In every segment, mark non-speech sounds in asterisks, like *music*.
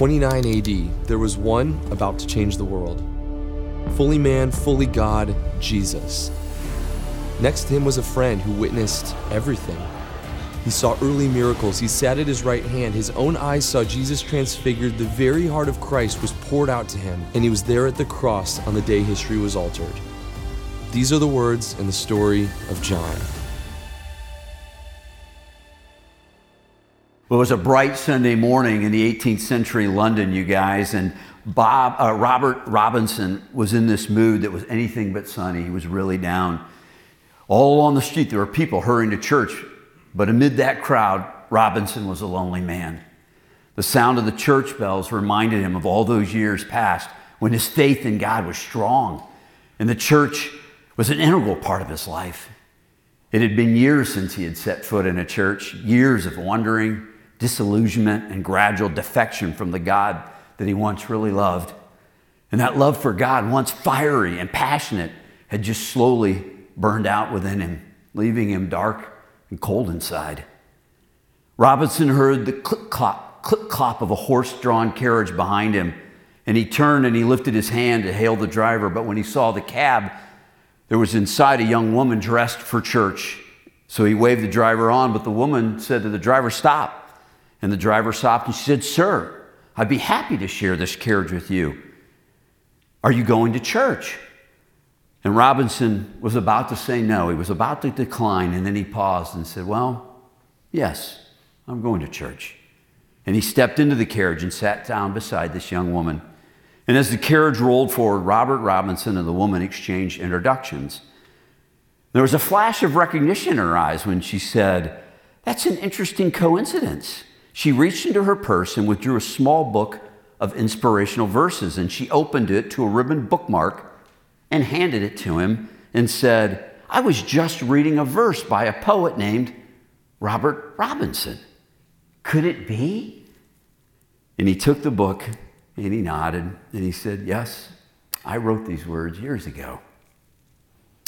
29 AD, there was one about to change the world. Fully man, fully God, Jesus. Next to him was a friend who witnessed everything. He saw early miracles. He sat at his right hand. His own eyes saw Jesus transfigured. The very heart of Christ was poured out to him, and he was there at the cross on the day history was altered. These are the words in the story of John. Well, it was a bright Sunday morning in the 18th century London, you guys, and Bob uh, Robert Robinson was in this mood that was anything but sunny. He was really down. All along the street, there were people hurrying to church, but amid that crowd, Robinson was a lonely man. The sound of the church bells reminded him of all those years past when his faith in God was strong, and the church was an integral part of his life. It had been years since he had set foot in a church, years of wandering, disillusionment, and gradual defection from the God that he once really loved. And that love for God, once fiery and passionate, had just slowly burned out within him, leaving him dark and cold inside. Robinson heard the click clop, click clop of a horse drawn carriage behind him, and he turned and he lifted his hand to hail the driver. But when he saw the cab, there was inside a young woman dressed for church. So he waved the driver on, but the woman said to the driver, Stop. And the driver stopped and she said, Sir, I'd be happy to share this carriage with you. Are you going to church? And Robinson was about to say no. He was about to decline, and then he paused and said, Well, yes, I'm going to church. And he stepped into the carriage and sat down beside this young woman. And as the carriage rolled forward, Robert Robinson and the woman exchanged introductions. There was a flash of recognition in her eyes when she said, That's an interesting coincidence. She reached into her purse and withdrew a small book of inspirational verses, and she opened it to a ribbon bookmark and handed it to him and said, I was just reading a verse by a poet named Robert Robinson. Could it be? And he took the book and he nodded and he said, Yes, I wrote these words years ago.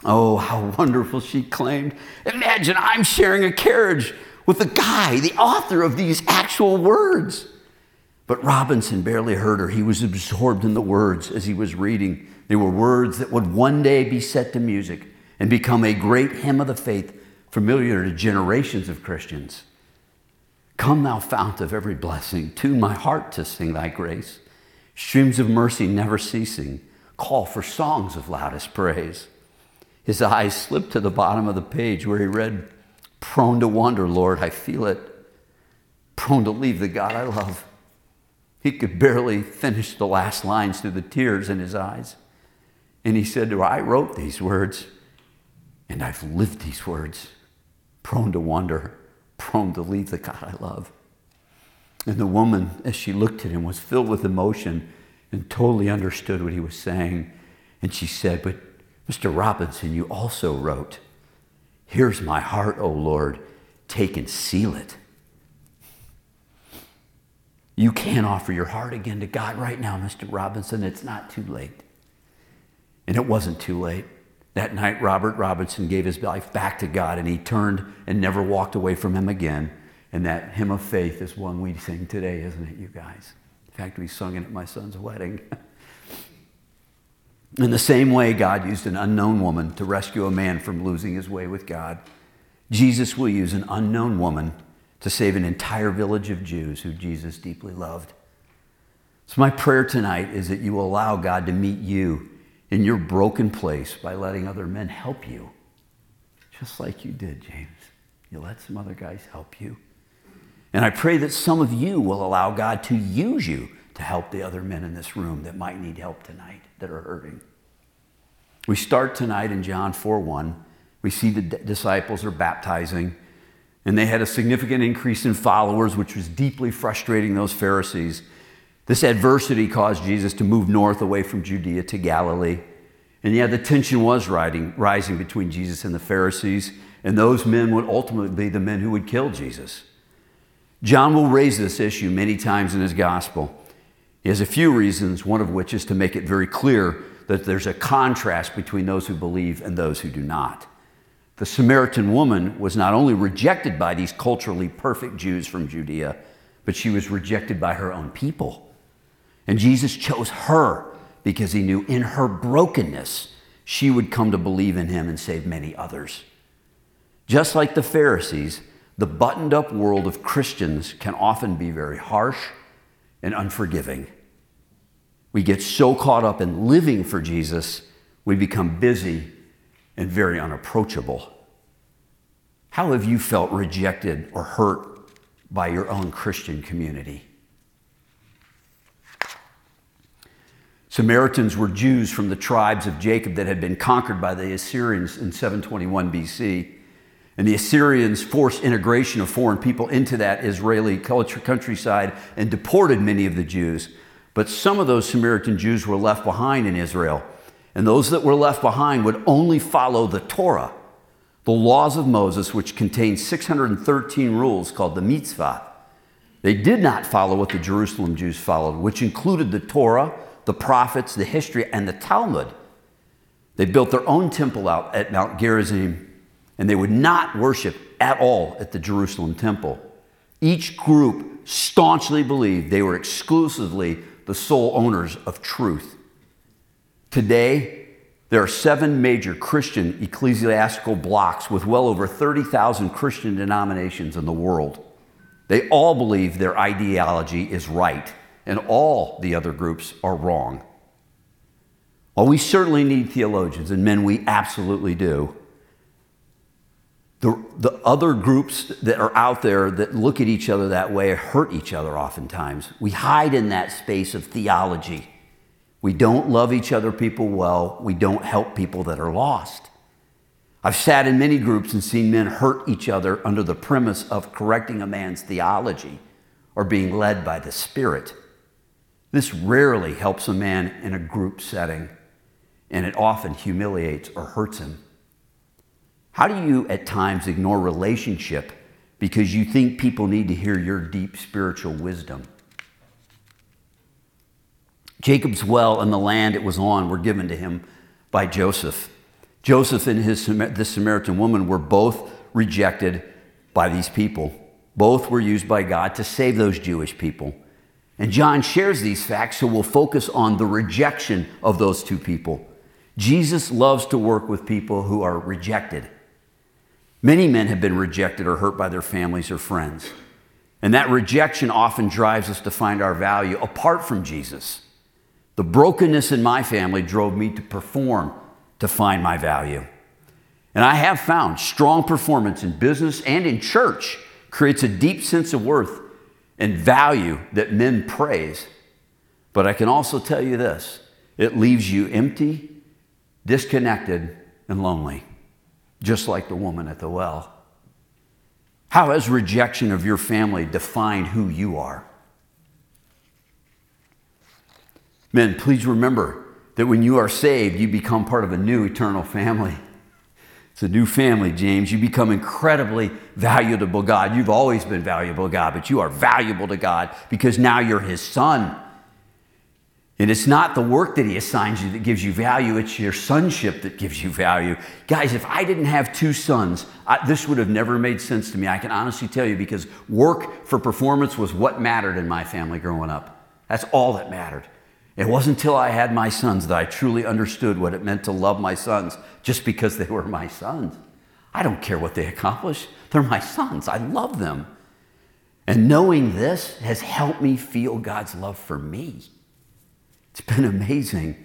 Oh, how wonderful, she claimed. Imagine I'm sharing a carriage with the guy, the author of these actual words. But Robinson barely heard her. He was absorbed in the words as he was reading. They were words that would one day be set to music and become a great hymn of the faith familiar to generations of Christians. Come, thou fount of every blessing, tune my heart to sing thy grace. Streams of mercy never ceasing, call for songs of loudest praise. His eyes slipped to the bottom of the page where he read, Prone to wonder, Lord, I feel it. Prone to leave the God I love. He could barely finish the last lines through the tears in his eyes. And he said to her, I wrote these words, and I've lived these words. Prone to wonder, prone to leave the God I love. And the woman, as she looked at him, was filled with emotion and totally understood what he was saying. And she said, But Mr. Robinson, you also wrote. Here's my heart, O Lord. Take and seal it. You can offer your heart again to God right now, Mr. Robinson. It's not too late. And it wasn't too late. That night, Robert Robinson gave his life back to God and he turned and never walked away from him again. And that hymn of faith is one we sing today, isn't it, you guys? In fact, we sung it at my son's wedding. *laughs* In the same way, God used an unknown woman to rescue a man from losing his way with God. Jesus will use an unknown woman to save an entire village of Jews who Jesus deeply loved. So, my prayer tonight is that you will allow God to meet you in your broken place by letting other men help you, just like you did, James. You let some other guys help you. And I pray that some of you will allow God to use you to help the other men in this room that might need help tonight that are hurting. We start tonight in John 4 1. We see the d- disciples are baptizing, and they had a significant increase in followers, which was deeply frustrating those Pharisees. This adversity caused Jesus to move north away from Judea to Galilee. And yet the tension was riding, rising between Jesus and the Pharisees, and those men would ultimately be the men who would kill Jesus. John will raise this issue many times in his gospel. He has a few reasons, one of which is to make it very clear that there's a contrast between those who believe and those who do not. The Samaritan woman was not only rejected by these culturally perfect Jews from Judea, but she was rejected by her own people. And Jesus chose her because he knew in her brokenness she would come to believe in him and save many others. Just like the Pharisees, the buttoned up world of Christians can often be very harsh and unforgiving. We get so caught up in living for Jesus, we become busy and very unapproachable. How have you felt rejected or hurt by your own Christian community? Samaritans were Jews from the tribes of Jacob that had been conquered by the Assyrians in 721 BC. And the Assyrians forced integration of foreign people into that Israeli culture, countryside and deported many of the Jews. But some of those Samaritan Jews were left behind in Israel. And those that were left behind would only follow the Torah, the laws of Moses, which contained 613 rules called the mitzvah. They did not follow what the Jerusalem Jews followed, which included the Torah, the prophets, the history, and the Talmud. They built their own temple out at Mount Gerizim, and they would not worship at all at the Jerusalem temple. Each group staunchly believed they were exclusively the sole owners of truth. Today, there are seven major Christian ecclesiastical blocks with well over 30,000 Christian denominations in the world. They all believe their ideology is right and all the other groups are wrong. While we certainly need theologians, and men we absolutely do, the, the other groups that are out there that look at each other that way hurt each other oftentimes. We hide in that space of theology. We don't love each other people well. We don't help people that are lost. I've sat in many groups and seen men hurt each other under the premise of correcting a man's theology or being led by the Spirit. This rarely helps a man in a group setting, and it often humiliates or hurts him. How do you at times ignore relationship because you think people need to hear your deep spiritual wisdom? Jacob's well and the land it was on were given to him by Joseph. Joseph and his, this Samaritan woman were both rejected by these people. Both were used by God to save those Jewish people. And John shares these facts, so we'll focus on the rejection of those two people. Jesus loves to work with people who are rejected. Many men have been rejected or hurt by their families or friends. And that rejection often drives us to find our value apart from Jesus. The brokenness in my family drove me to perform to find my value. And I have found strong performance in business and in church creates a deep sense of worth and value that men praise. But I can also tell you this it leaves you empty, disconnected, and lonely, just like the woman at the well. How has rejection of your family defined who you are? Men, please remember that when you are saved, you become part of a new eternal family. It's a new family, James. You become incredibly valuable to God. You've always been valuable to God, but you are valuable to God because now you're His son. And it's not the work that He assigns you that gives you value, it's your sonship that gives you value. Guys, if I didn't have two sons, I, this would have never made sense to me. I can honestly tell you because work for performance was what mattered in my family growing up. That's all that mattered. It wasn't until I had my sons that I truly understood what it meant to love my sons just because they were my sons. I don't care what they accomplish, they're my sons. I love them. And knowing this has helped me feel God's love for me. It's been amazing.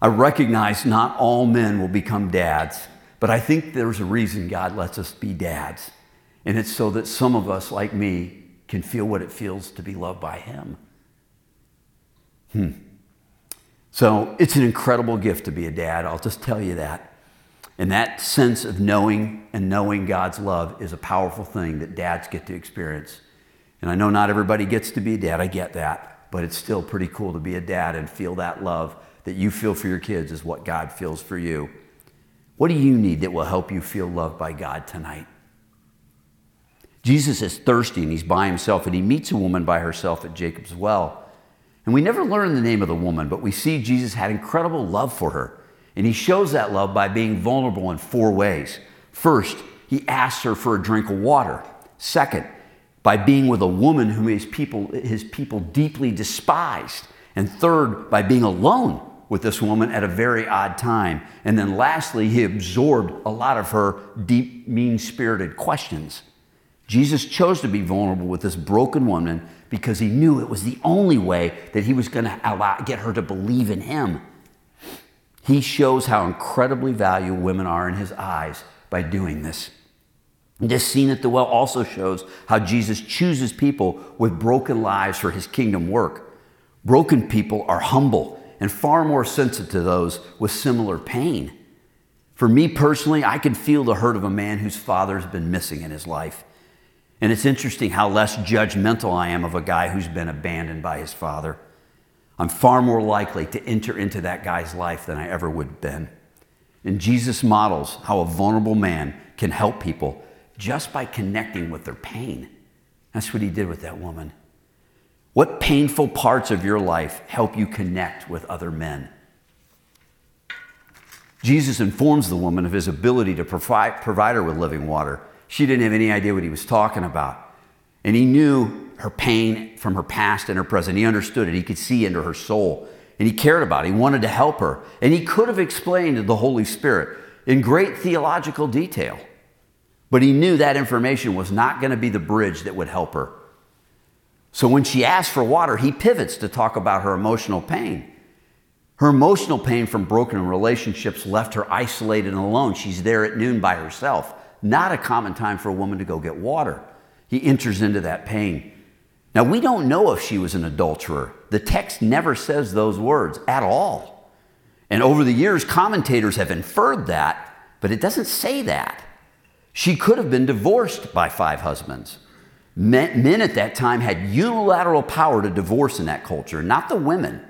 I recognize not all men will become dads, but I think there's a reason God lets us be dads. And it's so that some of us, like me, can feel what it feels to be loved by Him. Hmm. So it's an incredible gift to be a dad. I'll just tell you that. And that sense of knowing and knowing God's love is a powerful thing that dads get to experience. And I know not everybody gets to be a dad, I get that. But it's still pretty cool to be a dad and feel that love that you feel for your kids is what God feels for you. What do you need that will help you feel loved by God tonight? Jesus is thirsty and he's by himself and he meets a woman by herself at Jacob's well. And we never learn the name of the woman, but we see Jesus had incredible love for her. And he shows that love by being vulnerable in four ways. First, he asks her for a drink of water. Second, by being with a woman whom his people, his people deeply despised. And third, by being alone with this woman at a very odd time. And then lastly, he absorbed a lot of her deep, mean spirited questions. Jesus chose to be vulnerable with this broken woman because he knew it was the only way that he was going to get her to believe in him. He shows how incredibly valuable women are in his eyes by doing this. This scene at the well also shows how Jesus chooses people with broken lives for his kingdom work. Broken people are humble and far more sensitive to those with similar pain. For me personally, I can feel the hurt of a man whose father has been missing in his life. And it's interesting how less judgmental I am of a guy who's been abandoned by his father. I'm far more likely to enter into that guy's life than I ever would have been. And Jesus models how a vulnerable man can help people just by connecting with their pain. That's what he did with that woman. What painful parts of your life help you connect with other men? Jesus informs the woman of his ability to provide, her with living water. She didn't have any idea what he was talking about. And he knew her pain from her past and her present. He understood it. He could see into her soul. And he cared about it. He wanted to help her. And he could have explained the Holy Spirit in great theological detail. But he knew that information was not going to be the bridge that would help her. So when she asks for water, he pivots to talk about her emotional pain. Her emotional pain from broken relationships left her isolated and alone. She's there at noon by herself. Not a common time for a woman to go get water. He enters into that pain. Now, we don't know if she was an adulterer. The text never says those words at all. And over the years, commentators have inferred that, but it doesn't say that. She could have been divorced by five husbands. Men, men, at that time had unilateral power to divorce in that culture, not the women.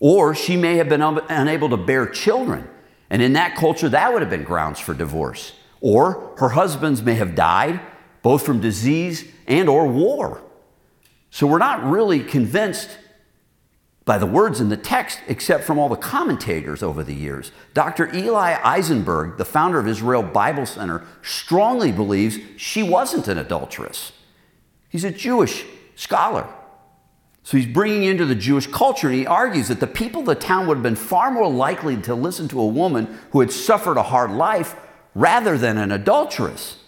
Or she may have been un- unable to bear children. And in that culture, that would have been grounds for divorce. Or her husbands may have died, both from disease and or war. So we're not really convinced by the words in the text, except from all the commentators over the years. Dr. Eli Eisenberg, the founder of Israel Bible Center, strongly believes she wasn't an adulteress. He's a Jewish scholar. So he's bringing into the Jewish culture, and he argues that the people of the town would have been far more likely to listen to a woman who had suffered a hard life rather than an adulteress.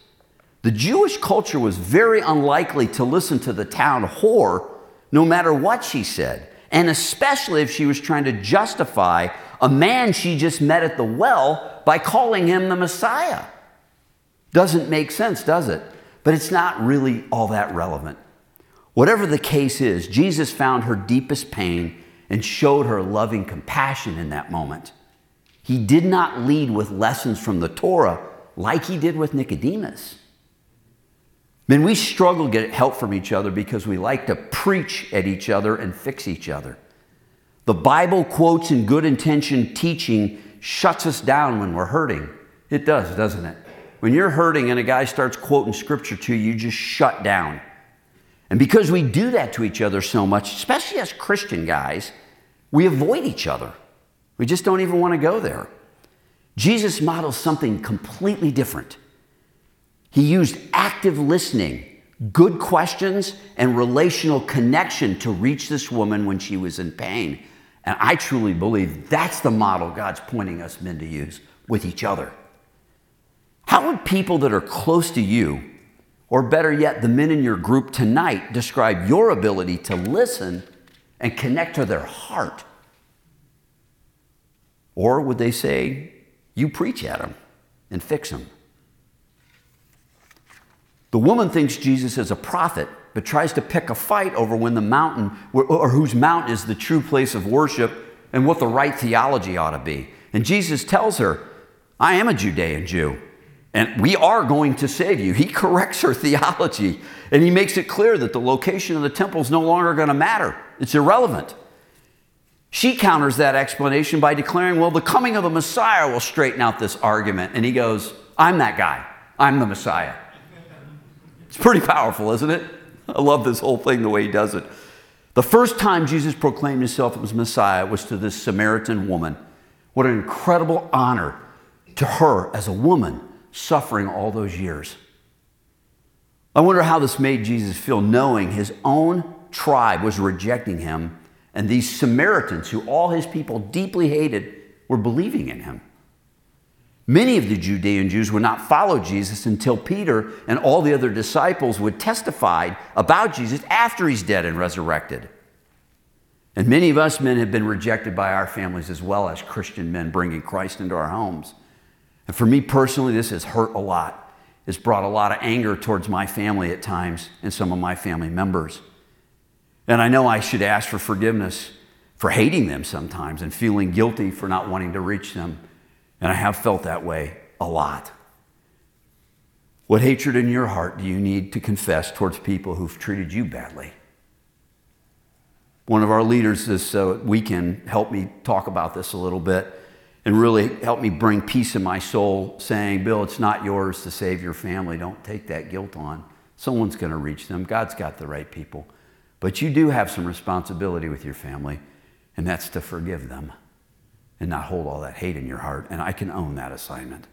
The Jewish culture was very unlikely to listen to the town whore no matter what she said, and especially if she was trying to justify a man she just met at the well by calling him the Messiah. Doesn't make sense, does it? But it's not really all that relevant. Whatever the case is, Jesus found her deepest pain and showed her loving compassion in that moment. He did not lead with lessons from the Torah like he did with Nicodemus. Men, we struggle to get help from each other because we like to preach at each other and fix each other. The Bible quotes and good intention teaching shuts us down when we're hurting. It does, doesn't it? When you're hurting and a guy starts quoting scripture to you, you just shut down. And because we do that to each other so much, especially as Christian guys, we avoid each other. We just don't even want to go there. Jesus models something completely different. He used active listening, good questions, and relational connection to reach this woman when she was in pain. And I truly believe that's the model God's pointing us men to use with each other. How would people that are close to you, or better yet, the men in your group tonight, describe your ability to listen and connect to their heart? Or would they say, you preach at them and fix them? The woman thinks Jesus is a prophet, but tries to pick a fight over when the mountain, or whose mountain is the true place of worship and what the right theology ought to be. And Jesus tells her, I am a Judean Jew, and we are going to save you. He *laughs* corrects her theology, and he makes it clear that the location of the temple is no longer going to matter, it's irrelevant. She counters that explanation by declaring, Well, the coming of the Messiah will straighten out this argument. And he goes, I'm that guy. I'm the Messiah. It's pretty powerful, isn't it? I love this whole thing, the way he does it. The first time Jesus proclaimed himself as Messiah was to this Samaritan woman. What an incredible honor to her as a woman suffering all those years. I wonder how this made Jesus feel knowing his own tribe was rejecting him And these Samaritans, who all his people deeply hated, were believing in him. Many of the Judean Jews would not follow Jesus until Peter and all the other disciples would testify about Jesus after he's dead and resurrected. And many of us men have been rejected by our families as well as Christian men bringing Christ into our homes. And for me personally, this has hurt a lot. It's brought a lot of anger towards my family at times and some of my family members. And I know I should ask for forgiveness for hating them sometimes and feeling guilty for not wanting to reach them. And I have felt that way a lot. What hatred in your heart do you need to confess towards people who've treated you badly? One of our leaders this uh, weekend helped me talk about this a little bit and really helped me bring peace in my soul, saying, Bill, it's not yours to save your family. Don't take that guilt on. Someone's going to reach them. God's got the right people. But you do have some responsibility with your family, and that's to forgive them and not hold all that hate in your heart. And I can own that assignment.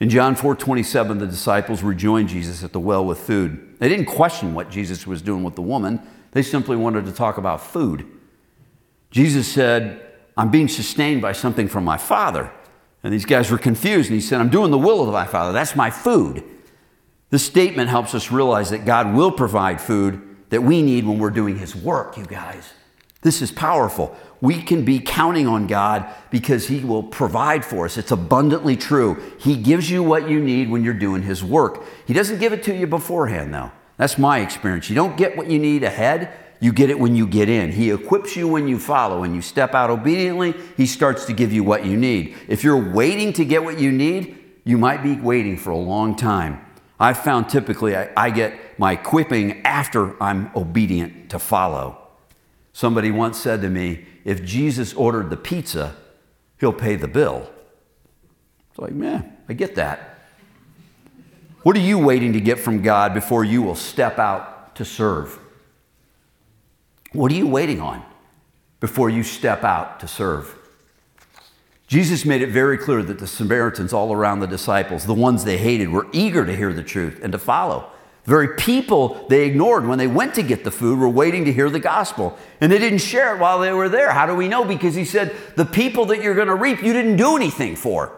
In John 4 27, the disciples rejoined Jesus at the well with food. They didn't question what Jesus was doing with the woman, they simply wanted to talk about food. Jesus said, I'm being sustained by something from my Father. And these guys were confused, and he said, I'm doing the will of my Father. That's my food. This statement helps us realize that God will provide food that we need when we're doing His work, you guys. This is powerful. We can be counting on God because He will provide for us. It's abundantly true. He gives you what you need when you're doing His work. He doesn't give it to you beforehand, though. That's my experience. You don't get what you need ahead, you get it when you get in. He equips you when you follow. When you step out obediently, He starts to give you what you need. If you're waiting to get what you need, you might be waiting for a long time. I've found typically I, I get my equipping after I'm obedient to follow. Somebody once said to me, if Jesus ordered the pizza, he'll pay the bill. It's like, man, I get that. What are you waiting to get from God before you will step out to serve? What are you waiting on before you step out to serve? Jesus made it very clear that the Samaritans all around the disciples, the ones they hated, were eager to hear the truth and to follow. The very people they ignored when they went to get the food were waiting to hear the gospel. And they didn't share it while they were there. How do we know? Because he said, The people that you're going to reap, you didn't do anything for.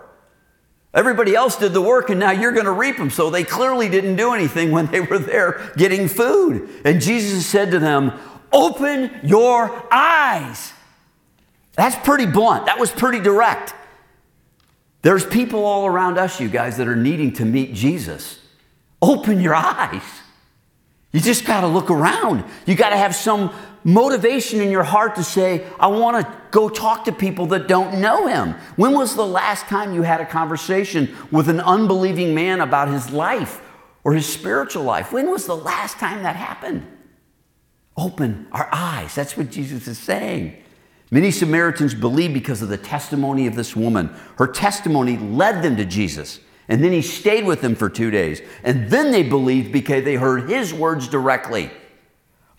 Everybody else did the work and now you're going to reap them. So they clearly didn't do anything when they were there getting food. And Jesus said to them, Open your eyes. That's pretty blunt. That was pretty direct. There's people all around us, you guys, that are needing to meet Jesus. Open your eyes. You just got to look around. You got to have some motivation in your heart to say, I want to go talk to people that don't know him. When was the last time you had a conversation with an unbelieving man about his life or his spiritual life? When was the last time that happened? Open our eyes. That's what Jesus is saying. Many Samaritans believed because of the testimony of this woman. Her testimony led them to Jesus. And then he stayed with them for two days. And then they believed because they heard his words directly.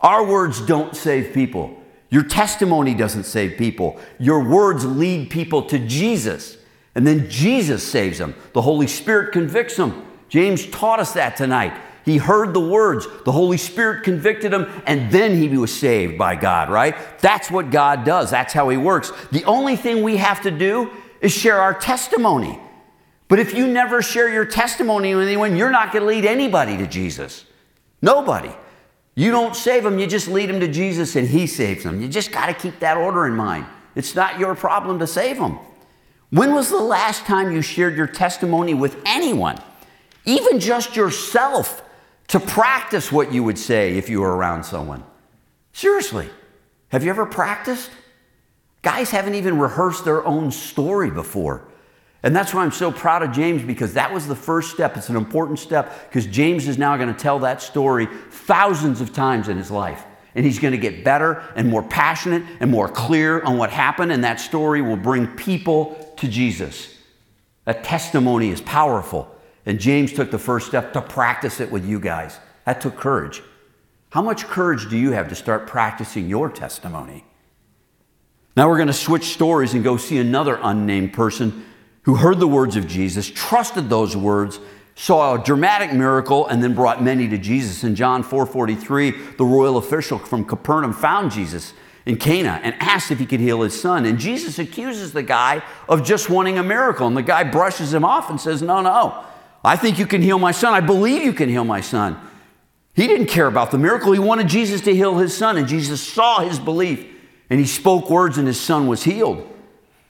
Our words don't save people. Your testimony doesn't save people. Your words lead people to Jesus. And then Jesus saves them. The Holy Spirit convicts them. James taught us that tonight. He heard the words, the Holy Spirit convicted him, and then he was saved by God, right? That's what God does. That's how he works. The only thing we have to do is share our testimony. But if you never share your testimony with anyone, you're not going to lead anybody to Jesus. Nobody. You don't save them, you just lead them to Jesus and He saves them. You just got to keep that order in mind. It's not your problem to save them. When was the last time you shared your testimony with anyone, even just yourself, to practice what you would say if you were around someone? Seriously, have you ever practiced? Guys haven't even rehearsed their own story before. And that's why I'm so proud of James because that was the first step. It's an important step because James is now going to tell that story thousands of times in his life. And he's going to get better and more passionate and more clear on what happened. And that story will bring people to Jesus. That testimony is powerful. And James took the first step to practice it with you guys. That took courage. How much courage do you have to start practicing your testimony? Now we're going to switch stories and go see another unnamed person who heard the words of Jesus, trusted those words, saw a dramatic miracle, and then brought many to Jesus. In John 4:43, the royal official from Capernaum found Jesus in Cana and asked if he could heal his son. And Jesus accuses the guy of just wanting a miracle. And the guy brushes him off and says, No, no, I think you can heal my son. I believe you can heal my son. He didn't care about the miracle. He wanted Jesus to heal his son. And Jesus saw his belief and he spoke words, and his son was healed.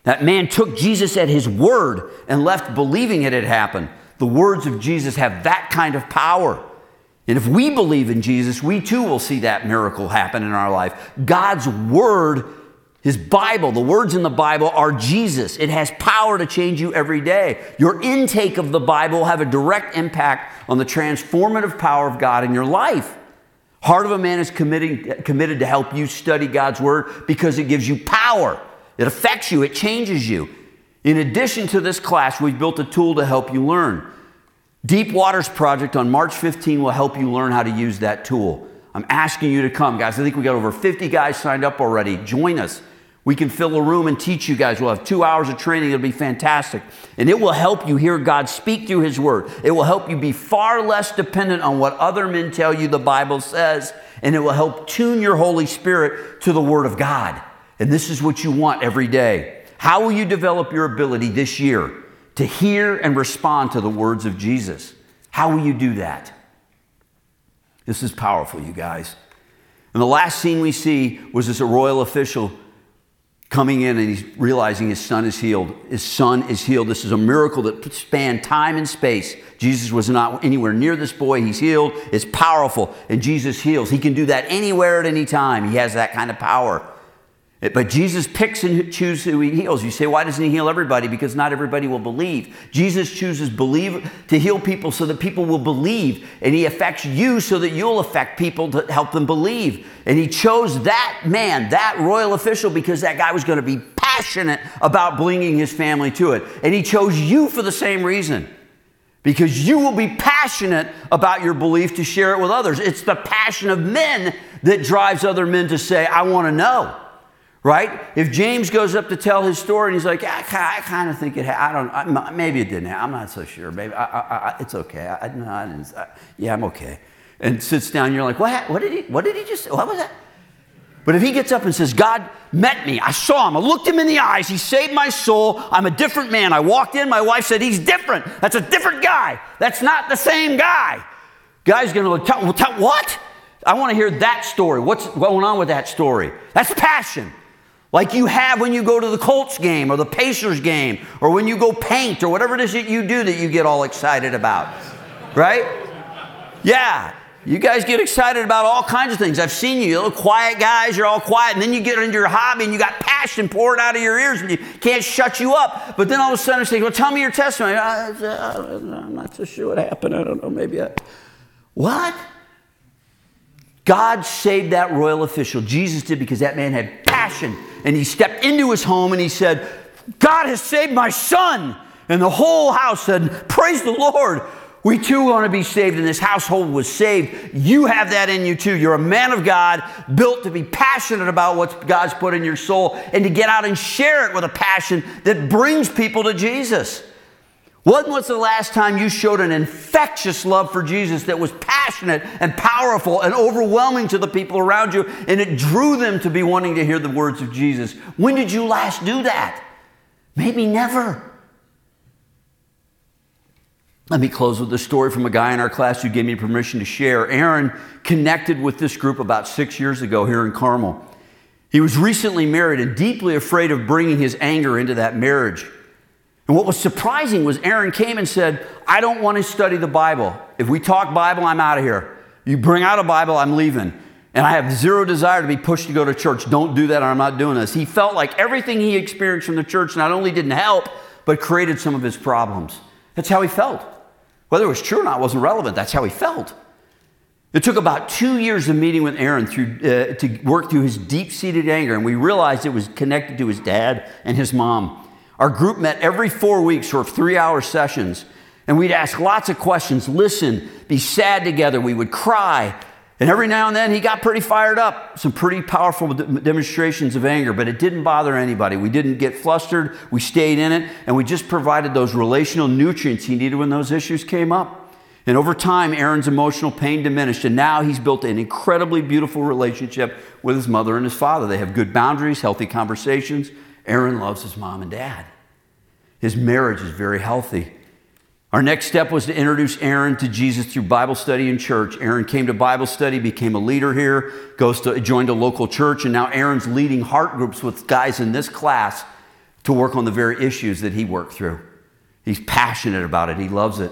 That man took Jesus at his word and left believing it had happened. The words of Jesus have that kind of power. And if we believe in Jesus, we too will see that miracle happen in our life. God's Word, His Bible, the words in the Bible are Jesus. It has power to change you every day. Your intake of the Bible will have a direct impact on the transformative power of God in your life. Heart of a Man is committed to help you study God's Word because it gives you power. It affects you, it changes you. In addition to this class, we've built a tool to help you learn. Deep Waters Project on March 15 will help you learn how to use that tool. I'm asking you to come, guys. I think we got over 50 guys signed up already. Join us. We can fill a room and teach you guys. We'll have two hours of training. It'll be fantastic. And it will help you hear God speak through His Word. It will help you be far less dependent on what other men tell you the Bible says. And it will help tune your Holy Spirit to the Word of God. And this is what you want every day. How will you develop your ability this year? to hear and respond to the words of Jesus. How will you do that? This is powerful, you guys. And the last scene we see was this a royal official coming in and he's realizing his son is healed. His son is healed. This is a miracle that spanned time and space. Jesus was not anywhere near this boy. He's healed. It's powerful. And Jesus heals. He can do that anywhere at any time. He has that kind of power. But Jesus picks and chooses who he heals. You say, why doesn't he heal everybody? Because not everybody will believe. Jesus chooses believe to heal people so that people will believe, and he affects you so that you'll affect people to help them believe. And he chose that man, that royal official, because that guy was going to be passionate about bringing his family to it. And he chose you for the same reason. Because you will be passionate about your belief to share it with others. It's the passion of men that drives other men to say, I want to know right? If James goes up to tell his story and he's like, I, I kind of think it, ha- I don't, I, maybe it didn't happen. I'm not so sure. Maybe I, it's okay. I, no, I didn't, yeah, I'm okay. And sits down, you're like, what, what did he, what did he just, say? what was that? But if he gets up and says, God met me, I saw him, I looked him in the eyes, he saved my soul, I'm a different man. I walked in, my wife said, he's different. That's a different guy. That's not the same guy. Guy's gonna tell, tell what? I want to hear that story. What's going on with that story? That's passion like you have when you go to the Colts game or the Pacers game or when you go paint or whatever it is that you do that you get all excited about. Right? Yeah. You guys get excited about all kinds of things. I've seen you, you little quiet guys, you're all quiet, and then you get into your hobby and you got passion pouring out of your ears and you can't shut you up. But then all of a sudden you say, Well, tell me your testimony. I, am not so sure what happened. I don't know. Maybe I. What? God saved that royal official. Jesus did because that man had passion and he stepped into his home and he said, God has saved my son. And the whole house said, Praise the Lord. We too want to be saved, and this household was saved. You have that in you too. You're a man of God, built to be passionate about what God's put in your soul and to get out and share it with a passion that brings people to Jesus. When was the last time you showed an infectious love for Jesus that was passionate and powerful and overwhelming to the people around you and it drew them to be wanting to hear the words of Jesus? When did you last do that? Maybe never. Let me close with a story from a guy in our class who gave me permission to share. Aaron connected with this group about six years ago here in Carmel. He was recently married and deeply afraid of bringing his anger into that marriage. And what was surprising was Aaron came and said, I don't want to study the Bible. If we talk Bible, I'm out of here. You bring out a Bible, I'm leaving. And I have zero desire to be pushed to go to church. Don't do that, or I'm not doing this. He felt like everything he experienced from the church not only didn't help, but created some of his problems. That's how he felt. Whether it was true or not wasn't relevant. That's how he felt. It took about two years of meeting with Aaron through, uh, to work through his deep seated anger, and we realized it was connected to his dad and his mom. Our group met every four weeks for three hour sessions, and we'd ask lots of questions, listen, be sad together. We would cry. And every now and then he got pretty fired up, some pretty powerful demonstrations of anger, but it didn't bother anybody. We didn't get flustered, we stayed in it, and we just provided those relational nutrients he needed when those issues came up. And over time, Aaron's emotional pain diminished, and now he's built an incredibly beautiful relationship with his mother and his father. They have good boundaries, healthy conversations. Aaron loves his mom and dad. His marriage is very healthy. Our next step was to introduce Aaron to Jesus through Bible study in church. Aaron came to Bible study, became a leader here, goes to joined a local church, and now Aaron's leading heart groups with guys in this class to work on the very issues that he worked through. He's passionate about it. He loves it.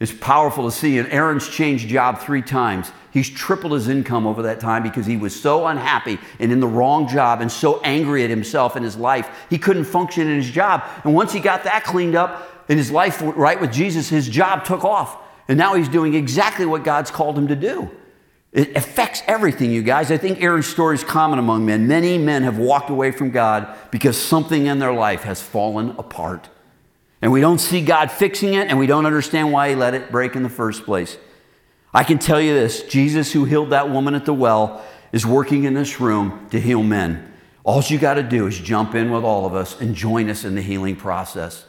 It's powerful to see. And Aaron's changed job three times. He's tripled his income over that time because he was so unhappy and in the wrong job and so angry at himself and his life. He couldn't function in his job. And once he got that cleaned up and his life right with Jesus, his job took off. And now he's doing exactly what God's called him to do. It affects everything, you guys. I think Aaron's story is common among men. Many men have walked away from God because something in their life has fallen apart. And we don't see God fixing it, and we don't understand why He let it break in the first place. I can tell you this Jesus, who healed that woman at the well, is working in this room to heal men. All you got to do is jump in with all of us and join us in the healing process.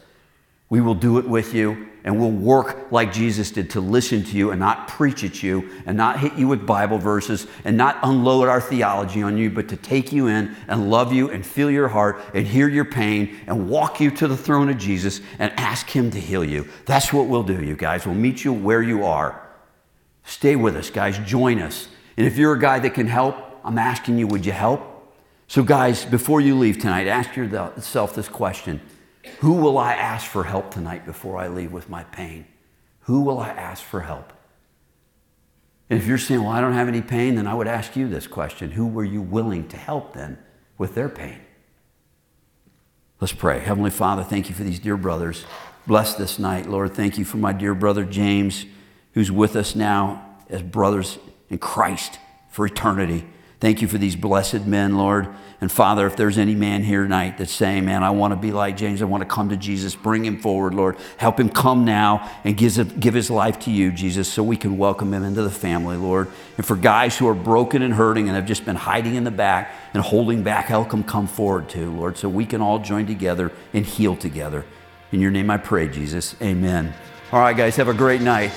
We will do it with you and we'll work like Jesus did to listen to you and not preach at you and not hit you with Bible verses and not unload our theology on you, but to take you in and love you and feel your heart and hear your pain and walk you to the throne of Jesus and ask Him to heal you. That's what we'll do, you guys. We'll meet you where you are. Stay with us, guys. Join us. And if you're a guy that can help, I'm asking you, would you help? So, guys, before you leave tonight, ask yourself this question who will I ask for help tonight before I leave with my pain? Who will I ask for help? And if you're saying, well, I don't have any pain, then I would ask you this question Who were you willing to help then with their pain? Let's pray. Heavenly Father, thank you for these dear brothers. Bless this night, Lord. Thank you for my dear brother James, who's with us now as brothers in Christ for eternity. Thank you for these blessed men, Lord. And Father, if there's any man here tonight that's saying, man, I want to be like James, I want to come to Jesus, bring him forward, Lord. Help him come now and give, give his life to you, Jesus, so we can welcome him into the family, Lord. And for guys who are broken and hurting and have just been hiding in the back and holding back, help them come forward too, Lord, so we can all join together and heal together. In your name I pray, Jesus. Amen. All right, guys, have a great night.